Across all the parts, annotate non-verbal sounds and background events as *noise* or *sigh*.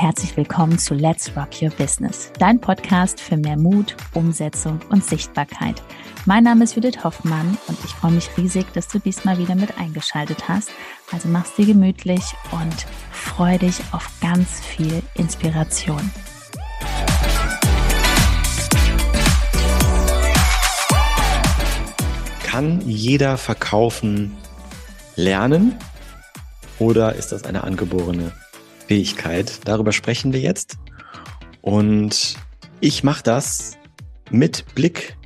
herzlich willkommen zu Let's Rock Your Business, dein Podcast für mehr Mut, Umsetzung und Sichtbarkeit. Mein Name ist Judith Hoffmann und ich freue mich riesig, dass du diesmal wieder mit eingeschaltet hast. Also mach's dir gemütlich und freu dich auf ganz viel Inspiration. Kann jeder verkaufen lernen oder ist das eine angeborene Fähigkeit? Darüber sprechen wir jetzt. Und ich mache das mit Blick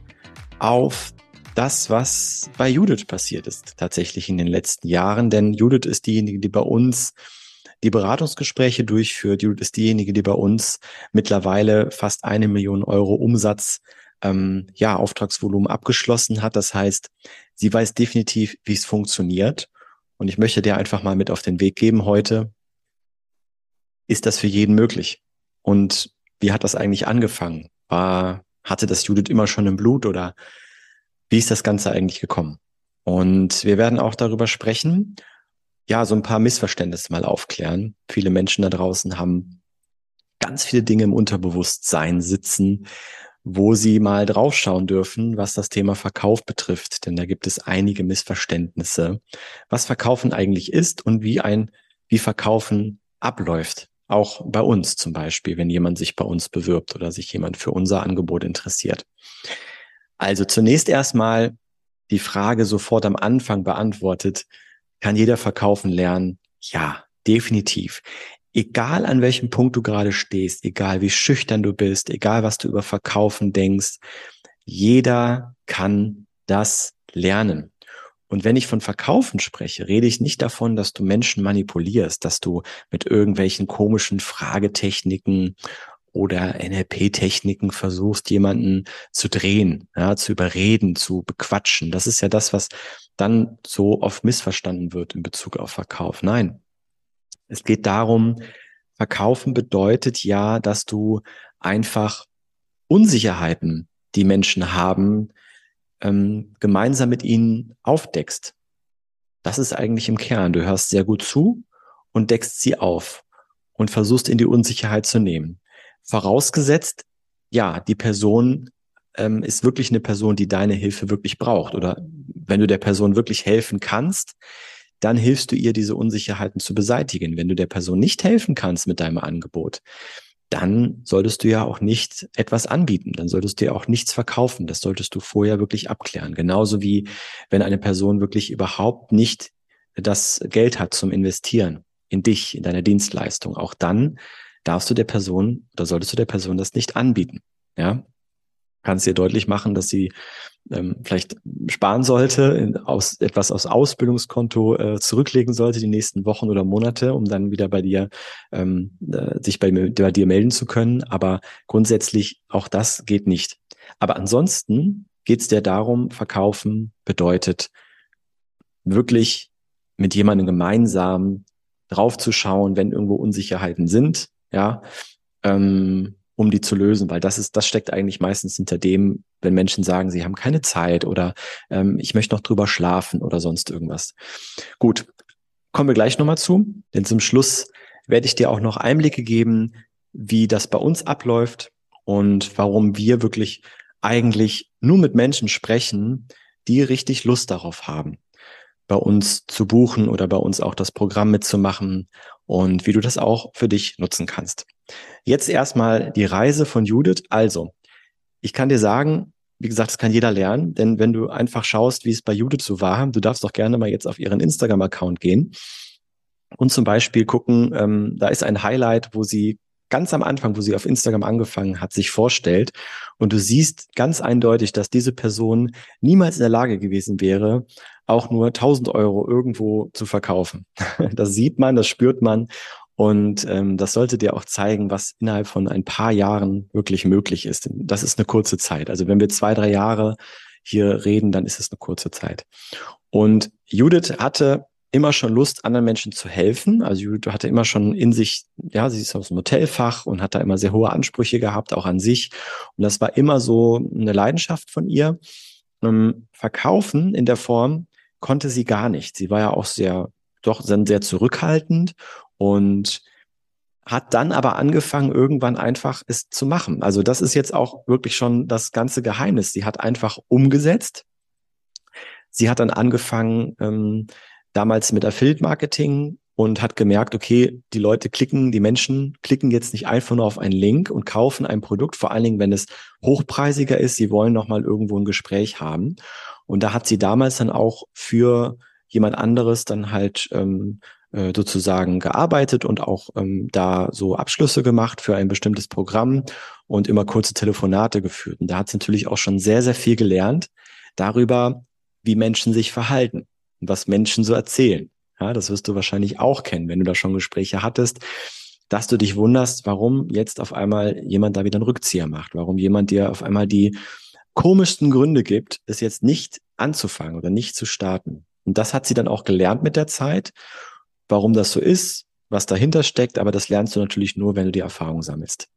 auf das, was bei Judith passiert ist, tatsächlich in den letzten Jahren. Denn Judith ist diejenige, die bei uns die Beratungsgespräche durchführt. Judith ist diejenige, die bei uns mittlerweile fast eine Million Euro Umsatz, ähm, ja, Auftragsvolumen abgeschlossen hat. Das heißt, sie weiß definitiv, wie es funktioniert. Und ich möchte dir einfach mal mit auf den Weg geben heute. Ist das für jeden möglich? Und wie hat das eigentlich angefangen? War, hatte das Judith immer schon im Blut oder wie ist das Ganze eigentlich gekommen? Und wir werden auch darüber sprechen, ja, so ein paar Missverständnisse mal aufklären. Viele Menschen da draußen haben ganz viele Dinge im Unterbewusstsein sitzen, wo Sie mal draufschauen dürfen, was das Thema Verkauf betrifft. Denn da gibt es einige Missverständnisse, was Verkaufen eigentlich ist und wie ein, wie Verkaufen abläuft. Auch bei uns zum Beispiel, wenn jemand sich bei uns bewirbt oder sich jemand für unser Angebot interessiert. Also zunächst erstmal die Frage sofort am Anfang beantwortet. Kann jeder verkaufen lernen? Ja, definitiv egal an welchem Punkt du gerade stehst, egal wie schüchtern du bist, egal was du über Verkaufen denkst, jeder kann das lernen. Und wenn ich von Verkaufen spreche, rede ich nicht davon, dass du Menschen manipulierst, dass du mit irgendwelchen komischen Fragetechniken oder NLP-Techniken versuchst, jemanden zu drehen, ja, zu überreden, zu bequatschen. Das ist ja das, was dann so oft missverstanden wird in Bezug auf Verkauf. Nein, es geht darum, verkaufen bedeutet ja, dass du einfach Unsicherheiten, die Menschen haben, ähm, gemeinsam mit ihnen aufdeckst. Das ist eigentlich im Kern. Du hörst sehr gut zu und deckst sie auf und versuchst in die Unsicherheit zu nehmen. Vorausgesetzt, ja, die Person ähm, ist wirklich eine Person, die deine Hilfe wirklich braucht. Oder wenn du der Person wirklich helfen kannst, dann hilfst du ihr, diese Unsicherheiten zu beseitigen. Wenn du der Person nicht helfen kannst mit deinem Angebot, dann solltest du ja auch nicht etwas anbieten, dann solltest du ja auch nichts verkaufen. Das solltest du vorher wirklich abklären. Genauso wie wenn eine Person wirklich überhaupt nicht das Geld hat zum Investieren in dich, in deine Dienstleistung. Auch dann darfst du der Person oder solltest du der Person das nicht anbieten. Ja, kannst dir deutlich machen, dass sie ähm, vielleicht sparen sollte, in, aus, etwas aus Ausbildungskonto äh, zurücklegen sollte die nächsten Wochen oder Monate, um dann wieder bei dir ähm, äh, sich bei, bei dir melden zu können. Aber grundsätzlich auch das geht nicht. Aber ansonsten geht es dir darum, verkaufen bedeutet wirklich mit jemandem gemeinsam draufzuschauen, wenn irgendwo Unsicherheiten sind, ja, ähm, um die zu lösen, weil das ist, das steckt eigentlich meistens hinter dem, wenn Menschen sagen, sie haben keine Zeit oder ähm, ich möchte noch drüber schlafen oder sonst irgendwas. Gut, kommen wir gleich nochmal zu, denn zum Schluss werde ich dir auch noch Einblicke geben, wie das bei uns abläuft und warum wir wirklich eigentlich nur mit Menschen sprechen, die richtig Lust darauf haben, bei uns zu buchen oder bei uns auch das Programm mitzumachen und wie du das auch für dich nutzen kannst. Jetzt erstmal die Reise von Judith. Also, ich kann dir sagen, wie gesagt, das kann jeder lernen, denn wenn du einfach schaust, wie es bei Judith so war, du darfst doch gerne mal jetzt auf ihren Instagram-Account gehen und zum Beispiel gucken, ähm, da ist ein Highlight, wo sie ganz am Anfang, wo sie auf Instagram angefangen hat, sich vorstellt und du siehst ganz eindeutig, dass diese Person niemals in der Lage gewesen wäre, auch nur 1000 Euro irgendwo zu verkaufen. *laughs* Das sieht man, das spürt man und ähm, das sollte dir auch zeigen, was innerhalb von ein paar Jahren wirklich möglich ist. Das ist eine kurze Zeit. Also wenn wir zwei, drei Jahre hier reden, dann ist es eine kurze Zeit. Und Judith hatte immer schon Lust, anderen Menschen zu helfen. Also Judith hatte immer schon in sich, ja, sie ist aus dem Hotelfach und hat da immer sehr hohe Ansprüche gehabt, auch an sich. Und das war immer so eine Leidenschaft von ihr. Ähm, verkaufen in der Form konnte sie gar nicht. Sie war ja auch sehr, doch sehr zurückhaltend und hat dann aber angefangen, irgendwann einfach es zu machen. Also das ist jetzt auch wirklich schon das ganze Geheimnis. Sie hat einfach umgesetzt. Sie hat dann angefangen, ähm, damals mit Affiliate Marketing und hat gemerkt, okay, die Leute klicken, die Menschen klicken jetzt nicht einfach nur auf einen Link und kaufen ein Produkt, vor allen Dingen, wenn es hochpreisiger ist. Sie wollen nochmal irgendwo ein Gespräch haben. Und da hat sie damals dann auch für jemand anderes dann halt ähm, äh, sozusagen gearbeitet und auch ähm, da so Abschlüsse gemacht für ein bestimmtes Programm und immer kurze Telefonate geführt. Und da hat sie natürlich auch schon sehr, sehr viel gelernt darüber, wie Menschen sich verhalten was Menschen so erzählen. Ja, das wirst du wahrscheinlich auch kennen, wenn du da schon Gespräche hattest, dass du dich wunderst, warum jetzt auf einmal jemand da wieder einen Rückzieher macht, warum jemand dir auf einmal die komischsten Gründe gibt, es jetzt nicht anzufangen oder nicht zu starten. Und das hat sie dann auch gelernt mit der Zeit, warum das so ist, was dahinter steckt, aber das lernst du natürlich nur, wenn du die Erfahrung sammelst.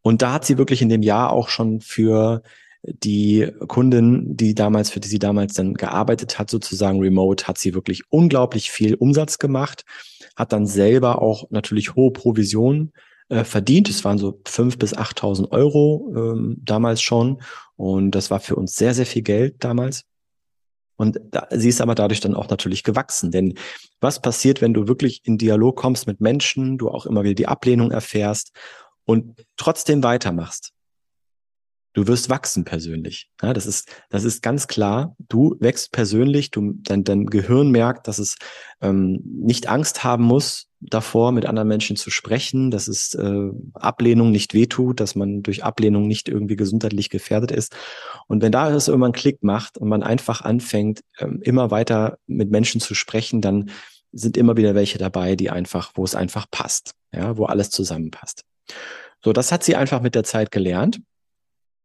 Und da hat sie wirklich in dem Jahr auch schon für die Kundin, die damals, für die sie damals dann gearbeitet hat, sozusagen remote, hat sie wirklich unglaublich viel Umsatz gemacht, hat dann selber auch natürlich hohe Provisionen äh, verdient. Es waren so fünf bis 8.000 Euro ähm, damals schon. Und das war für uns sehr, sehr viel Geld damals. Und da, sie ist aber dadurch dann auch natürlich gewachsen. Denn was passiert, wenn du wirklich in Dialog kommst mit Menschen, du auch immer wieder die Ablehnung erfährst und trotzdem weitermachst? Du wirst wachsen persönlich. Ja, das ist, das ist ganz klar. Du wächst persönlich. Du, dein, dein Gehirn merkt, dass es ähm, nicht Angst haben muss, davor mit anderen Menschen zu sprechen, dass es äh, Ablehnung nicht wehtut, dass man durch Ablehnung nicht irgendwie gesundheitlich gefährdet ist. Und wenn da es irgendwann Klick macht und man einfach anfängt, ähm, immer weiter mit Menschen zu sprechen, dann sind immer wieder welche dabei, die einfach, wo es einfach passt, ja, wo alles zusammenpasst. So, das hat sie einfach mit der Zeit gelernt.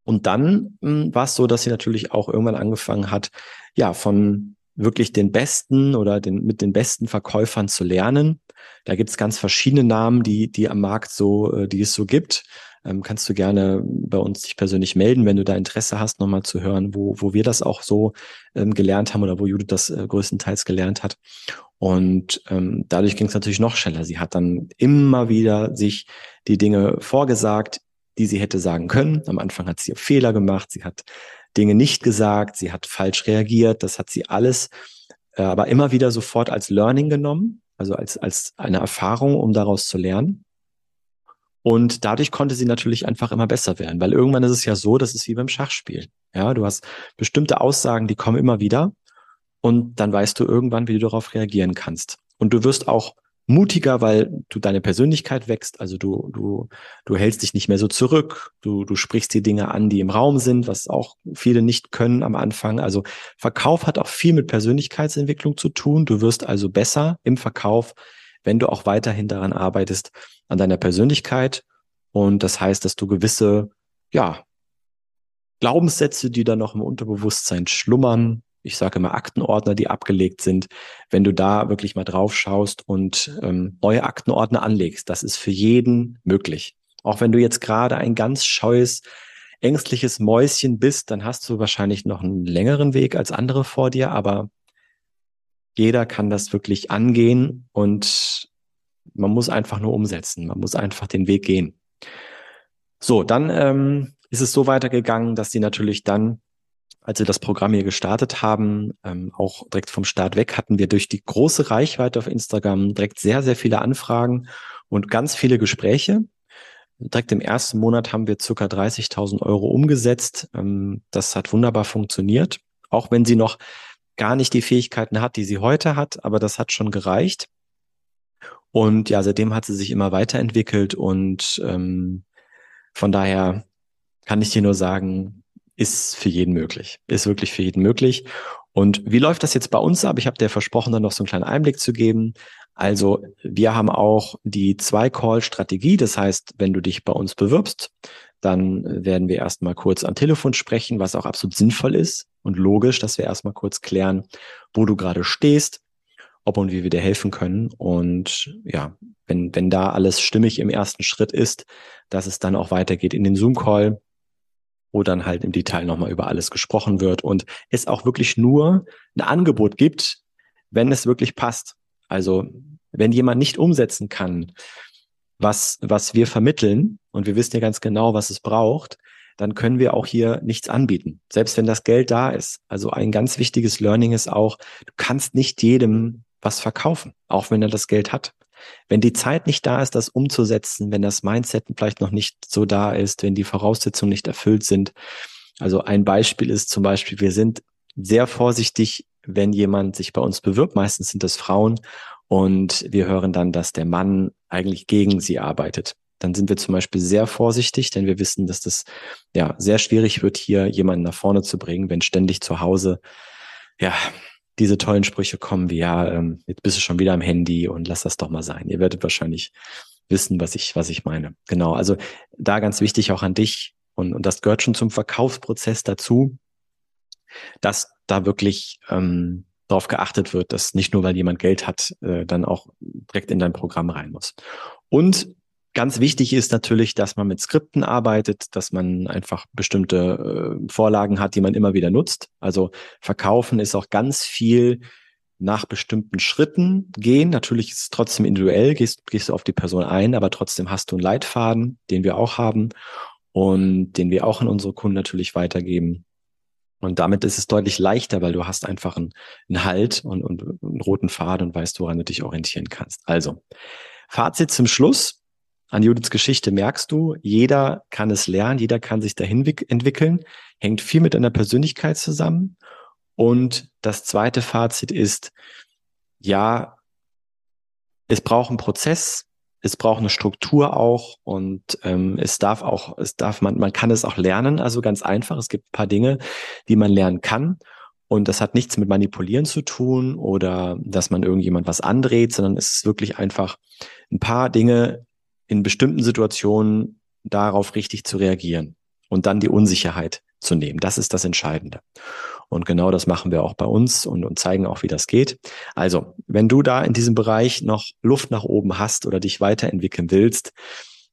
Und dann hm, war es so, dass sie natürlich auch irgendwann angefangen hat, ja, von wirklich den besten oder den, mit den besten Verkäufern zu lernen. Da gibt es ganz verschiedene Namen, die, die am Markt so, äh, die es so gibt. Ähm, kannst du gerne bei uns dich persönlich melden, wenn du da Interesse hast, nochmal zu hören, wo, wo wir das auch so ähm, gelernt haben oder wo Judith das äh, größtenteils gelernt hat. Und ähm, dadurch ging es natürlich noch schneller. Sie hat dann immer wieder sich die Dinge vorgesagt, die sie hätte sagen können. Am Anfang hat sie Fehler gemacht, sie hat Dinge nicht gesagt, sie hat falsch reagiert, das hat sie alles, äh, aber immer wieder sofort als Learning genommen, also als, als eine Erfahrung, um daraus zu lernen. Und dadurch konnte sie natürlich einfach immer besser werden, weil irgendwann ist es ja so, das ist wie beim Schachspiel. Ja, du hast bestimmte Aussagen, die kommen immer wieder und dann weißt du irgendwann, wie du darauf reagieren kannst. Und du wirst auch mutiger, weil du deine Persönlichkeit wächst, also du, du, du hältst dich nicht mehr so zurück, du, du sprichst die Dinge an, die im Raum sind, was auch viele nicht können am Anfang. Also Verkauf hat auch viel mit Persönlichkeitsentwicklung zu tun. Du wirst also besser im Verkauf, wenn du auch weiterhin daran arbeitest, an deiner Persönlichkeit. Und das heißt, dass du gewisse, ja, Glaubenssätze, die da noch im Unterbewusstsein schlummern, ich sage immer Aktenordner, die abgelegt sind, wenn du da wirklich mal drauf schaust und ähm, neue Aktenordner anlegst, das ist für jeden möglich. Auch wenn du jetzt gerade ein ganz scheues, ängstliches Mäuschen bist, dann hast du wahrscheinlich noch einen längeren Weg als andere vor dir, aber jeder kann das wirklich angehen und man muss einfach nur umsetzen. Man muss einfach den Weg gehen. So, dann ähm, ist es so weitergegangen, dass sie natürlich dann als wir das Programm hier gestartet haben, ähm, auch direkt vom Start weg, hatten wir durch die große Reichweite auf Instagram direkt sehr, sehr viele Anfragen und ganz viele Gespräche. Direkt im ersten Monat haben wir circa 30.000 Euro umgesetzt. Ähm, das hat wunderbar funktioniert, auch wenn sie noch gar nicht die Fähigkeiten hat, die sie heute hat, aber das hat schon gereicht. Und ja, seitdem hat sie sich immer weiterentwickelt und ähm, von daher kann ich dir nur sagen, ist für jeden möglich. Ist wirklich für jeden möglich. Und wie läuft das jetzt bei uns ab? Ich habe dir versprochen, dann noch so einen kleinen Einblick zu geben. Also wir haben auch die Zwei-Call-Strategie. Das heißt, wenn du dich bei uns bewirbst, dann werden wir erstmal kurz am Telefon sprechen, was auch absolut sinnvoll ist und logisch, dass wir erstmal kurz klären, wo du gerade stehst, ob und wie wir dir helfen können. Und ja, wenn, wenn da alles stimmig im ersten Schritt ist, dass es dann auch weitergeht in den Zoom-Call wo dann halt im Detail nochmal über alles gesprochen wird und es auch wirklich nur ein Angebot gibt, wenn es wirklich passt. Also wenn jemand nicht umsetzen kann, was, was wir vermitteln und wir wissen ja ganz genau, was es braucht, dann können wir auch hier nichts anbieten, selbst wenn das Geld da ist. Also ein ganz wichtiges Learning ist auch, du kannst nicht jedem was verkaufen, auch wenn er das Geld hat. Wenn die Zeit nicht da ist, das umzusetzen, wenn das Mindset vielleicht noch nicht so da ist, wenn die Voraussetzungen nicht erfüllt sind. Also ein Beispiel ist zum Beispiel, wir sind sehr vorsichtig, wenn jemand sich bei uns bewirbt. Meistens sind das Frauen und wir hören dann, dass der Mann eigentlich gegen sie arbeitet. Dann sind wir zum Beispiel sehr vorsichtig, denn wir wissen, dass das ja sehr schwierig wird, hier jemanden nach vorne zu bringen, wenn ständig zu Hause ja diese tollen Sprüche kommen wie, ja, ähm, jetzt bist du schon wieder am Handy und lass das doch mal sein. Ihr werdet wahrscheinlich wissen, was ich, was ich meine. Genau. Also da ganz wichtig auch an dich. Und, und das gehört schon zum Verkaufsprozess dazu, dass da wirklich ähm, darauf geachtet wird, dass nicht nur, weil jemand Geld hat, äh, dann auch direkt in dein Programm rein muss. Und Ganz wichtig ist natürlich, dass man mit Skripten arbeitet, dass man einfach bestimmte äh, Vorlagen hat, die man immer wieder nutzt. Also verkaufen ist auch ganz viel nach bestimmten Schritten gehen. Natürlich ist es trotzdem individuell, gehst, gehst du auf die Person ein, aber trotzdem hast du einen Leitfaden, den wir auch haben und den wir auch an unsere Kunden natürlich weitergeben. Und damit ist es deutlich leichter, weil du hast einfach einen, einen Halt und, und einen roten Faden und weißt, woran du dich orientieren kannst. Also, Fazit zum Schluss. An Judiths Geschichte merkst du, jeder kann es lernen, jeder kann sich dahin entwickeln, hängt viel mit einer Persönlichkeit zusammen. Und das zweite Fazit ist, ja, es braucht einen Prozess, es braucht eine Struktur auch und ähm, es darf auch, es darf man, man kann es auch lernen, also ganz einfach. Es gibt ein paar Dinge, die man lernen kann. Und das hat nichts mit Manipulieren zu tun oder dass man irgendjemand was andreht, sondern es ist wirklich einfach ein paar Dinge, in bestimmten Situationen darauf richtig zu reagieren und dann die Unsicherheit zu nehmen. Das ist das Entscheidende. Und genau das machen wir auch bei uns und, und zeigen auch, wie das geht. Also, wenn du da in diesem Bereich noch Luft nach oben hast oder dich weiterentwickeln willst,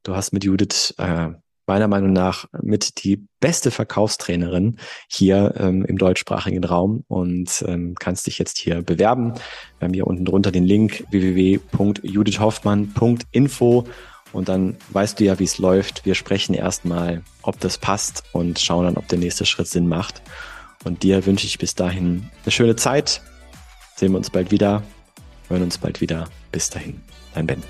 du hast mit Judith äh, meiner Meinung nach mit die beste Verkaufstrainerin hier ähm, im deutschsprachigen Raum und ähm, kannst dich jetzt hier bewerben. Wir haben hier unten drunter den Link www.judithhoffmann.info und dann weißt du ja, wie es läuft. Wir sprechen erstmal, ob das passt und schauen dann, ob der nächste Schritt Sinn macht. Und dir wünsche ich bis dahin eine schöne Zeit. Sehen wir uns bald wieder, hören uns bald wieder. Bis dahin, dein Ben.